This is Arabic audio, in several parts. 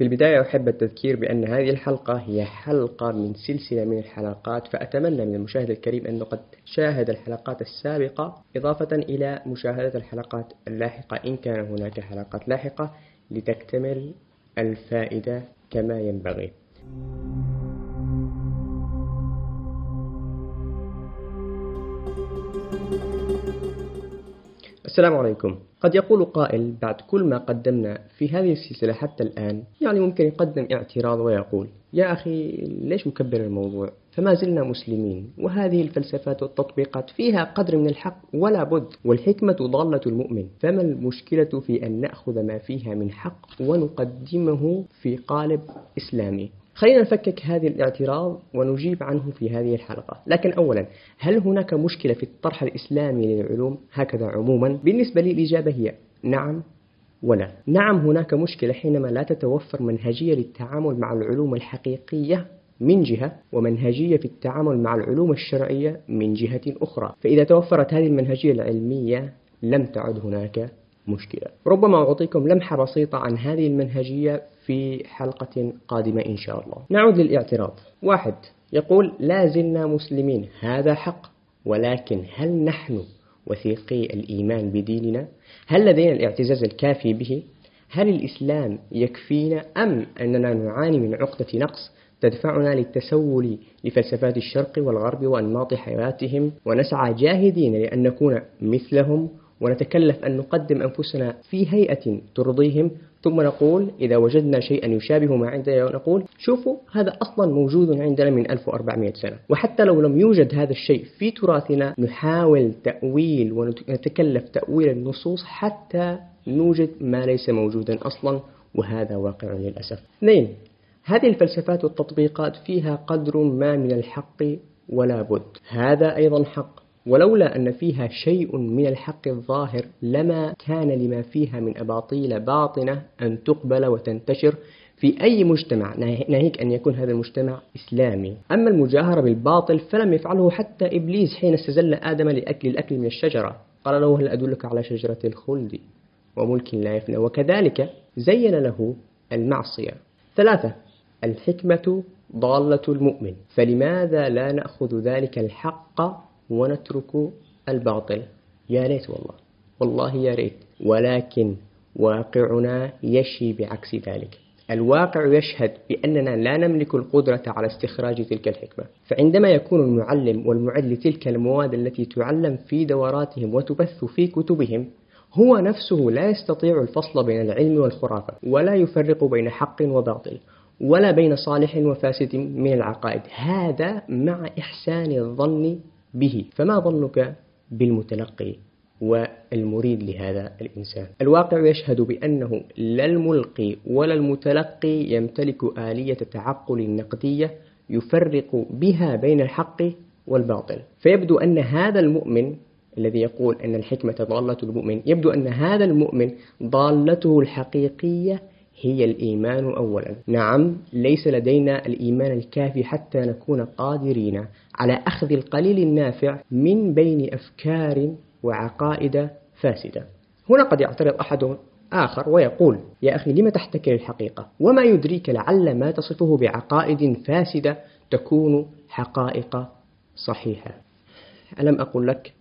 في البداية أحب التذكير بأن هذه الحلقة هي حلقة من سلسلة من الحلقات فأتمنى من المشاهد الكريم أنه قد شاهد الحلقات السابقة إضافة إلى مشاهدة الحلقات اللاحقة إن كان هناك حلقات لاحقة لتكتمل الفائدة كما ينبغي. السلام عليكم قد يقول قائل بعد كل ما قدمنا في هذه السلسلة حتى الآن يعني ممكن يقدم اعتراض ويقول يا أخي ليش مكبر الموضوع؟ فما زلنا مسلمين وهذه الفلسفات والتطبيقات فيها قدر من الحق ولا بد والحكمة ضالة المؤمن. فما المشكلة في أن نأخذ ما فيها من حق ونقدمه في قالب إسلامي؟ خلينا نفكك هذه الاعتراض ونجيب عنه في هذه الحلقة. لكن أولا هل هناك مشكلة في الطرح الإسلامي للعلوم؟ هكذا عموما. بالنسبة لي الإجابة هي نعم ولا. نعم هناك مشكلة حينما لا تتوفر منهجية للتعامل مع العلوم الحقيقية من جهة ومنهجية في التعامل مع العلوم الشرعية من جهة أخرى. فإذا توفرت هذه المنهجية العلمية لم تعد هناك مشكلة. ربما أعطيكم لمحة بسيطة عن هذه المنهجية في حلقة قادمة إن شاء الله. نعود للاعتراض. واحد يقول لا زلنا مسلمين. هذا حق. ولكن هل نحن وثيقي الإيمان بديننا؟ هل لدينا الاعتزاز الكافي به؟ هل الإسلام يكفينا أم أننا نعاني من عقدة نقص تدفعنا للتسول لفلسفات الشرق والغرب وأنماط حياتهم ونسعى جاهدين لأن نكون مثلهم ونتكلف أن نقدم أنفسنا في هيئة ترضيهم ثم نقول إذا وجدنا شيئا يشابه ما عندنا نقول شوفوا هذا أصلا موجود عندنا من 1400 سنة. وحتى لو لم يوجد هذا الشيء في تراثنا نحاول تأويل ونتكلف تأويل النصوص حتى نوجد ما ليس موجودا أصلا وهذا واقع للأسف. اثنين هذه الفلسفات والتطبيقات فيها قدر ما من الحق ولا بد. هذا أيضا حق. ولولا أن فيها شيء من الحق الظاهر لما كان لما فيها من أباطيل باطنة أن تقبل وتنتشر في أي مجتمع ناهيك أن يكون هذا المجتمع إسلامي. أما المجاهرة بالباطل فلم يفعله حتى إبليس حين استزل آدم لأكل الأكل من الشجرة. قال له هل أدلك على شجرة الخلد؟ وملك لا يفنى. وكذلك زين له المعصية. ثلاثة الحكمة ضالة المؤمن. فلماذا لا نأخذ ذلك الحق ونترك الباطل. يا ريت والله. والله يا ريت. ولكن واقعنا يشي بعكس ذلك. الواقع يشهد بأننا لا نملك القدرة على استخراج تلك الحكمة. فعندما يكون المعلم والمعد لتلك المواد التي تعلم في دوراتهم وتبث في كتبهم هو نفسه لا يستطيع الفصل بين العلم والخرافة ولا يفرق بين حق وباطل ولا بين صالح وفاسد من العقائد. هذا مع إحسان الظن به. فما ظنك بالمتلقي والمريد لهذا الإنسان؟ الواقع يشهد بأنه لا الملقي ولا المتلقي يمتلك آلية تعقل نقدية يفرق بها بين الحق والباطل. فيبدو أن هذا المؤمن الذي يقول أن الحكمة ضالة المؤمن يبدو أن هذا المؤمن ضالته الحقيقية هي الإيمان أولا. نعم ليس لدينا الإيمان الكافي حتى نكون قادرين على أخذ القليل النافع من بين أفكار وعقائد فاسدة. هنا قد يعترض أحد آخر ويقول يا أخي لم تحتكر الحقيقة؟ وما يدريك لعل ما تصفه بعقائد فاسدة تكون حقائق صحيحة. ألم أقل لك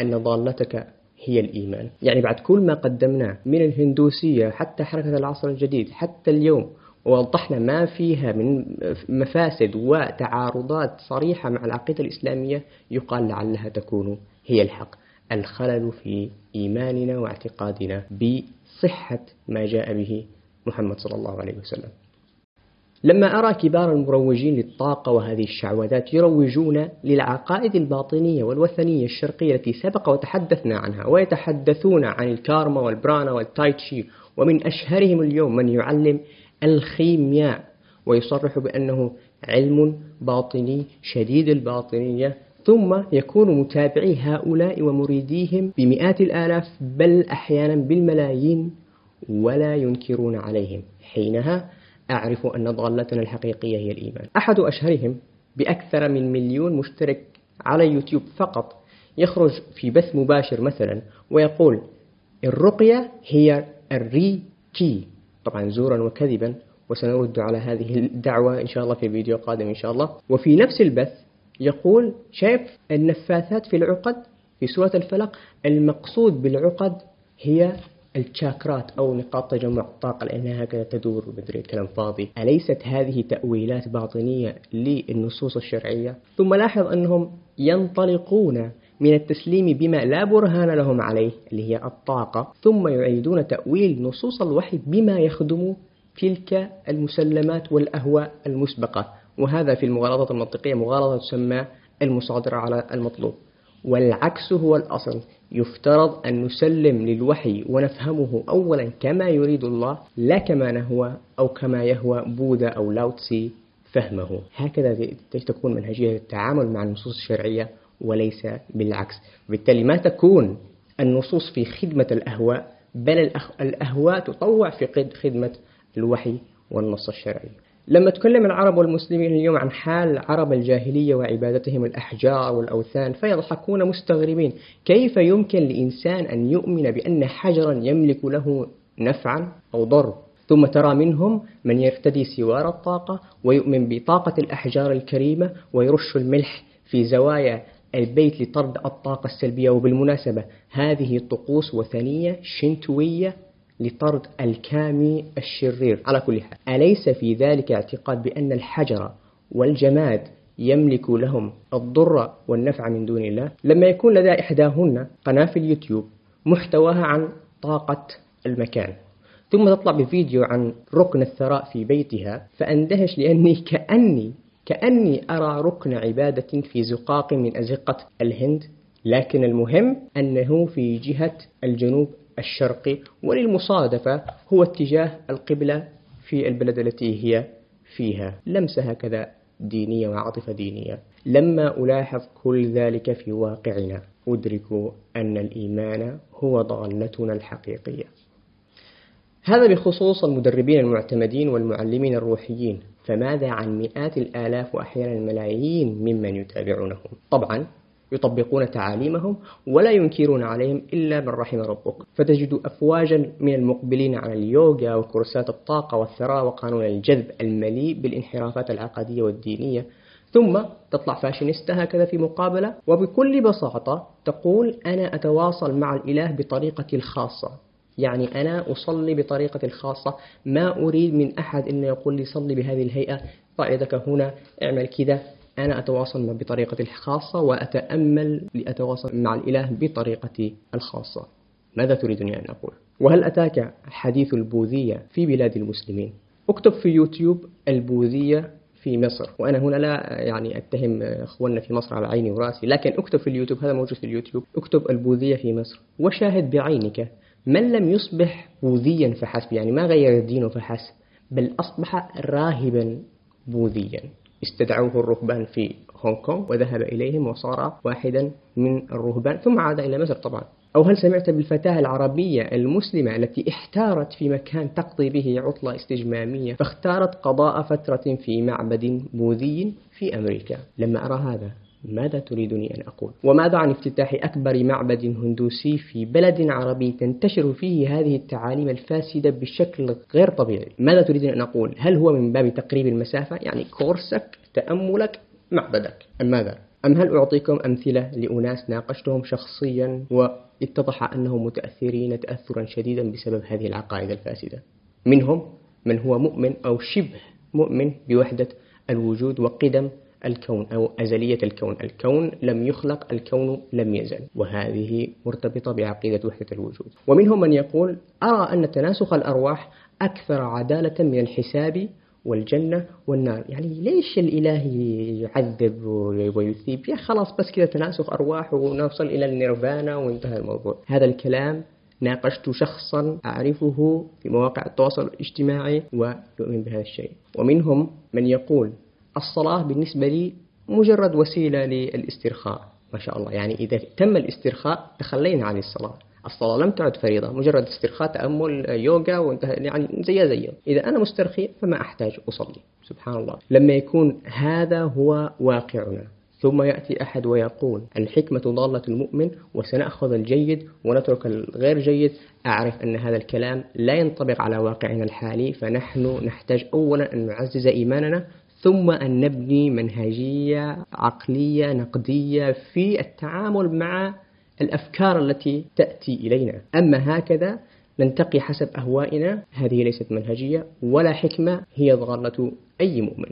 أن ضالتك هي الإيمان. يعني بعد كل ما قدمناه من الهندوسية حتى حركة العصر الجديد حتى اليوم ووضحنا ما فيها من مفاسد وتعارضات صريحة مع العقيدة الإسلامية يقال لعلها تكون هي الحق. الخلل في إيماننا واعتقادنا بصحة ما جاء به محمد صلى الله عليه وسلم. لما أرى كبار المروجين للطاقة وهذه الشعوذات يروجون للعقائد الباطنية والوثنية الشرقية التي سبق وتحدثنا عنها ويتحدثون عن الكارما والبرانا والتايتشي ومن أشهرهم اليوم من يعلم الخيمياء ويصرح بأنه علم باطني شديد الباطنية ثم يكون متابعي هؤلاء ومريديهم بمئات الآلاف بل أحيانا بالملايين ولا ينكرون عليهم. حينها أعرف أن ضالتنا الحقيقية هي الإيمان. أحد أشهرهم بأكثر من مليون مشترك على يوتيوب فقط يخرج في بث مباشر مثلا ويقول الرقية هي الريكي. طبعا زورا وكذبا وسنرد على هذه الدعوة إن شاء الله في فيديو قادم إن شاء الله. وفي نفس البث يقول شايف النفاثات في العقد؟ في سورة الفلق المقصود بالعقد هي الشاكرات أو نقاط تجمع الطاقة لأنها هكذا تدور ومدري كلام فاضي. أليست هذه تأويلات باطنية للنصوص الشرعية؟ ثم لاحظ أنهم ينطلقون من التسليم بما لا برهان لهم عليه اللي هي الطاقة. ثم يعيدون تأويل نصوص الوحي بما يخدم تلك المسلمات والأهواء المسبقة. وهذا في المغالطة المنطقية مغالطة تسمى المصادرة على المطلوب. والعكس هو الأصل. يفترض أن نسلم للوحي ونفهمه أولا كما يريد الله لا كما نهوى أو كما يهوى بوذا أو لاوتسي فهمه. هكذا تكون منهجية التعامل مع النصوص الشرعية وليس بالعكس. بالتالي ما تكون النصوص في خدمة الأهواء بل الأهواء تطوع في خدمة الوحي والنص الشرعي. لما تكلم العرب والمسلمين اليوم عن حال عرب الجاهلية وعبادتهم الأحجار والأوثان فيضحكون مستغربين. كيف يمكن لإنسان أن يؤمن بأن حجرا يملك له نفعا أو ضر؟ ثم ترى منهم من يرتدي سوار الطاقة ويؤمن بطاقة الأحجار الكريمة ويرش الملح في زوايا البيت لطرد الطاقة السلبية. وبالمناسبة هذه طقوس وثنية شنتوية لطرد الكامي الشرير. على كل حال أليس في ذلك اعتقاد بأن الحجر والجماد يملك لهم الضر والنفع من دون الله؟ لما يكون لدى إحداهن قناة في اليوتيوب محتواها عن طاقة المكان ثم تطلع بفيديو عن ركن الثراء في بيتها فأندهش لأني كأني كأني أرى ركن عبادة في زقاق من أزقة الهند. لكن المهم أنه في جهة الجنوب الشرقي وللمصادفة هو اتجاه القبلة في البلد التي هي فيها. لمسة هكذا دينية وعاطفة دينية. لما ألاحظ كل ذلك في واقعنا أدرك أن الإيمان هو ضالتنا الحقيقية. هذا بخصوص المدربين المعتمدين والمعلمين الروحيين. فماذا عن مئات الآلاف وأحيانا الملايين ممن يتابعونهم؟ طبعا يطبقون تعاليمهم ولا ينكرون عليهم إلا من رحم ربك. فتجد أفواجا من المقبلين على اليوغا وكورسات الطاقة والثراء وقانون الجذب المليء بالانحرافات العقدية والدينية. ثم تطلع فاشينيستا هكذا في مقابلة وبكل بساطة تقول أنا أتواصل مع الإله بطريقتي الخاصة. يعني أنا أصلي بطريقتي الخاصة. ما أريد من أحد أنه يقول لي صلي بهذه الهيئة يدك هنا اعمل كذا. أنا أتواصل بطريقتي الخاصة وأتأمل لأتواصل مع الإله بطريقتي الخاصة ماذا تريدني أن أقول؟ وهل أتاك حديث البوذية في بلاد المسلمين؟ اكتب في يوتيوب البوذية في مصر وأنا هنا لا يعني أتهم أخواننا في مصر على عيني ورأسي لكن اكتب في اليوتيوب هذا موجود في اليوتيوب اكتب البوذية في مصر وشاهد بعينك من لم يصبح بوذيا فحسب يعني ما غير دينه فحسب بل أصبح راهبا بوذيا استدعوه الرهبان في هونغ كونغ وذهب إليهم وصار واحدا من الرهبان. ثم عاد إلى مصر طبعا. أو هل سمعت بالفتاة العربية المسلمة التي احتارت في مكان تقضي به عطلة استجمامية فاختارت قضاء فترة في معبد بوذي في أمريكا؟ لما أرى هذا ماذا تريدني أن أقول؟ وماذا عن افتتاح أكبر معبد هندوسي في بلد عربي تنتشر فيه هذه التعاليم الفاسدة بشكل غير طبيعي؟ ماذا تريدني أن أقول؟ هل هو من باب تقريب المسافة؟ يعني كورسك، تأملك، معبدك، أم ماذا؟ أم هل أعطيكم أمثلة لأناس ناقشتهم شخصيا واتضح أنهم متأثرين تأثرا شديدا بسبب هذه العقائد الفاسدة؟ منهم من هو مؤمن أو شبه مؤمن بوحدة الوجود وقدم الكون أو أزلية الكون. الكون لم يخلق الكون لم يزل. وهذه مرتبطة بعقيدة وحدة الوجود. ومنهم من يقول أرى أن تناسخ الأرواح أكثر عدالة من الحساب والجنة والنار. يعني ليش الإله يعذب ويثيب؟ يا خلاص بس كذا تناسخ أرواح ونوصل إلى النيرفانا وانتهى الموضوع. هذا الكلام ناقشت شخصا أعرفه في مواقع التواصل الاجتماعي ويؤمن بهذا الشيء. ومنهم من يقول الصلاة بالنسبة لي مجرد وسيلة للاسترخاء ما شاء الله. يعني إذا تم الاسترخاء تخلينا عن الصلاة. الصلاة لم تعد فريضة مجرد استرخاء تأمل يوغا وانتهى يعني زي زي إذا أنا مسترخي فما أحتاج أصلي. سبحان الله. لما يكون هذا هو واقعنا ثم يأتي أحد ويقول الحكمة ضالة المؤمن وسنأخذ الجيد ونترك الغير جيد. أعرف أن هذا الكلام لا ينطبق على واقعنا الحالي فنحن نحتاج أولا أن نعزز إيماننا ثم أن نبني منهجية عقلية نقدية في التعامل مع الأفكار التي تأتي إلينا أما هكذا ننتقي حسب أهوائنا هذه ليست منهجية ولا حكمة هي ضالة أي مؤمن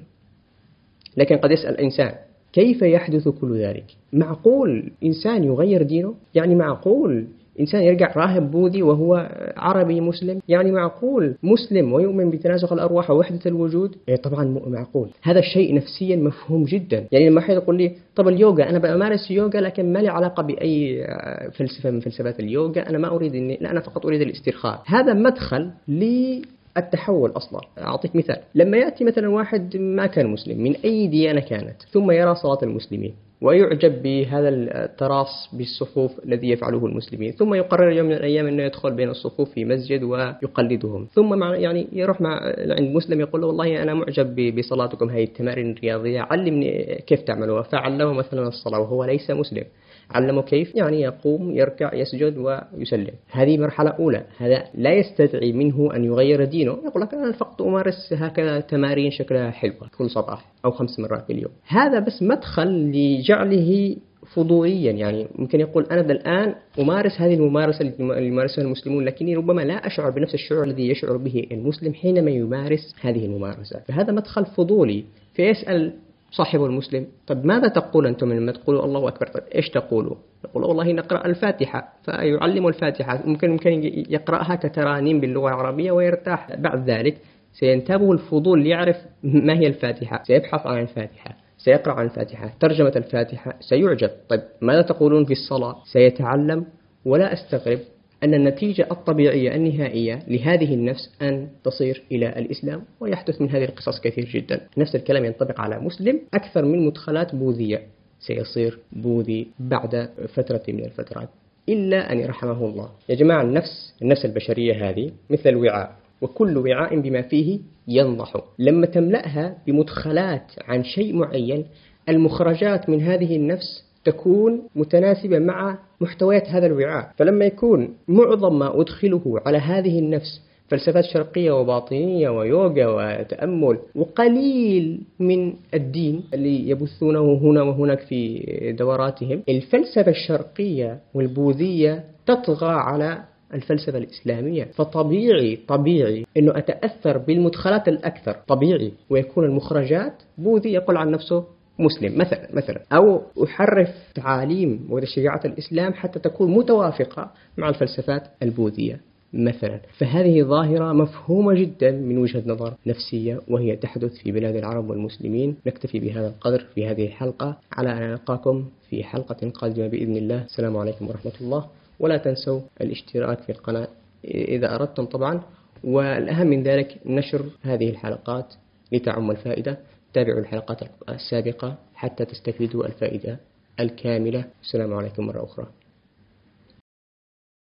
لكن قد يسأل إنسان كيف يحدث كل ذلك؟ معقول إنسان يغير دينه؟ يعني معقول إنسان يرجع راهب بوذي وهو عربي مسلم. يعني معقول مسلم ويؤمن بتناسخ الأرواح ووحدة الوجود؟ إيه طبعا معقول. هذا الشيء نفسيا مفهوم جدا. يعني لما أحد يقول لي طب اليوغا أنا بمارس يوغا لكن ما لي علاقة بأي فلسفة من فلسفات اليوغا. أنا ما أريد إني لا أنا فقط أريد الاسترخاء. هذا مدخل لي التحول أصلا. أعطيك مثال. لما يأتي مثلا واحد ما كان مسلم من أي ديانة كانت ثم يرى صلاة المسلمين ويعجب بهذا التراص بالصفوف الذي يفعله المسلمين ثم يقرر يوم من الأيام أنه يدخل بين الصفوف في مسجد ويقلدهم. ثم مع يعني يروح مع عند مسلم يقول له والله أنا معجب بصلاتكم هذه التمارين الرياضية علمني كيف تعملوها فعلمه مثلا الصلاة وهو ليس مسلم. علمه كيف؟ يعني يقوم يركع يسجد ويسلم. هذه مرحلة أولى. هذا لا يستدعي منه أن يغير دينه. يقول لك أنا فقط أمارس هكذا تمارين شكلها حلوة كل صباح أو خمس مرات في اليوم. هذا بس مدخل لجعله فضوليا. يعني ممكن يقول أنا الآن أمارس هذه الممارسة اللي يمارسها المسلمون لكني ربما لا أشعر بنفس الشعور الذي يشعر به المسلم حينما يمارس هذه الممارسة. فهذا مدخل فضولي. فيسأل صاحب المسلم. طب ماذا تقول أنتم لما تقولوا الله أكبر؟ طيب إيش تقولوا؟ يقول والله نقرأ الفاتحة فيعلم الفاتحة. ممكن ممكن يقرأها كترانيم باللغة العربية ويرتاح. بعد ذلك سينتابه الفضول ليعرف ما هي الفاتحة. سيبحث عن الفاتحة سيقرأ عن الفاتحة. ترجمة الفاتحة سيعجب. طيب ماذا تقولون في الصلاة؟ سيتعلم ولا أستغرب. أن النتيجة الطبيعية النهائية لهذه النفس أن تصير إلى الإسلام ويحدث من هذه القصص كثير جدا. نفس الكلام ينطبق على مسلم. أكثر من مدخلات بوذية سيصير بوذي بعد فترة من الفترات. إلا أن يرحمه الله. يا جماعة النفس النفس البشرية هذه مثل الوعاء وكل وعاء بما فيه ينضح. لما تملأها بمدخلات عن شيء معين المخرجات من هذه النفس تكون متناسبة مع محتويات هذا الوعاء. فلما يكون معظم ما أدخله على هذه النفس فلسفات شرقية وباطنية ويوغا وتأمل وقليل من الدين اللي يبثونه هنا وهناك في دوراتهم الفلسفة الشرقية والبوذية تطغى على الفلسفة الإسلامية. فطبيعي طبيعي أنه أتأثر بالمدخلات الأكثر طبيعي ويكون المخرجات بوذي يقول عن نفسه مسلم مثلا مثلا. أو أحرف تعاليم وتشريعات الإسلام حتى تكون متوافقة مع الفلسفات البوذية مثلا. فهذه ظاهرة مفهومة جدا من وجهة نظر نفسية وهي تحدث في بلاد العرب والمسلمين. نكتفي بهذا القدر في هذه الحلقة. على أن نلقاكم في حلقة قادمة بإذن الله. السلام عليكم ورحمة الله. ولا تنسوا الاشتراك في القناة إذا أردتم طبعا. والأهم من ذلك نشر هذه الحلقات لتعم الفائدة. تابعوا الحلقات السابقة حتى تستفيدوا الفائدة الكاملة. السلام عليكم مرة أخرى.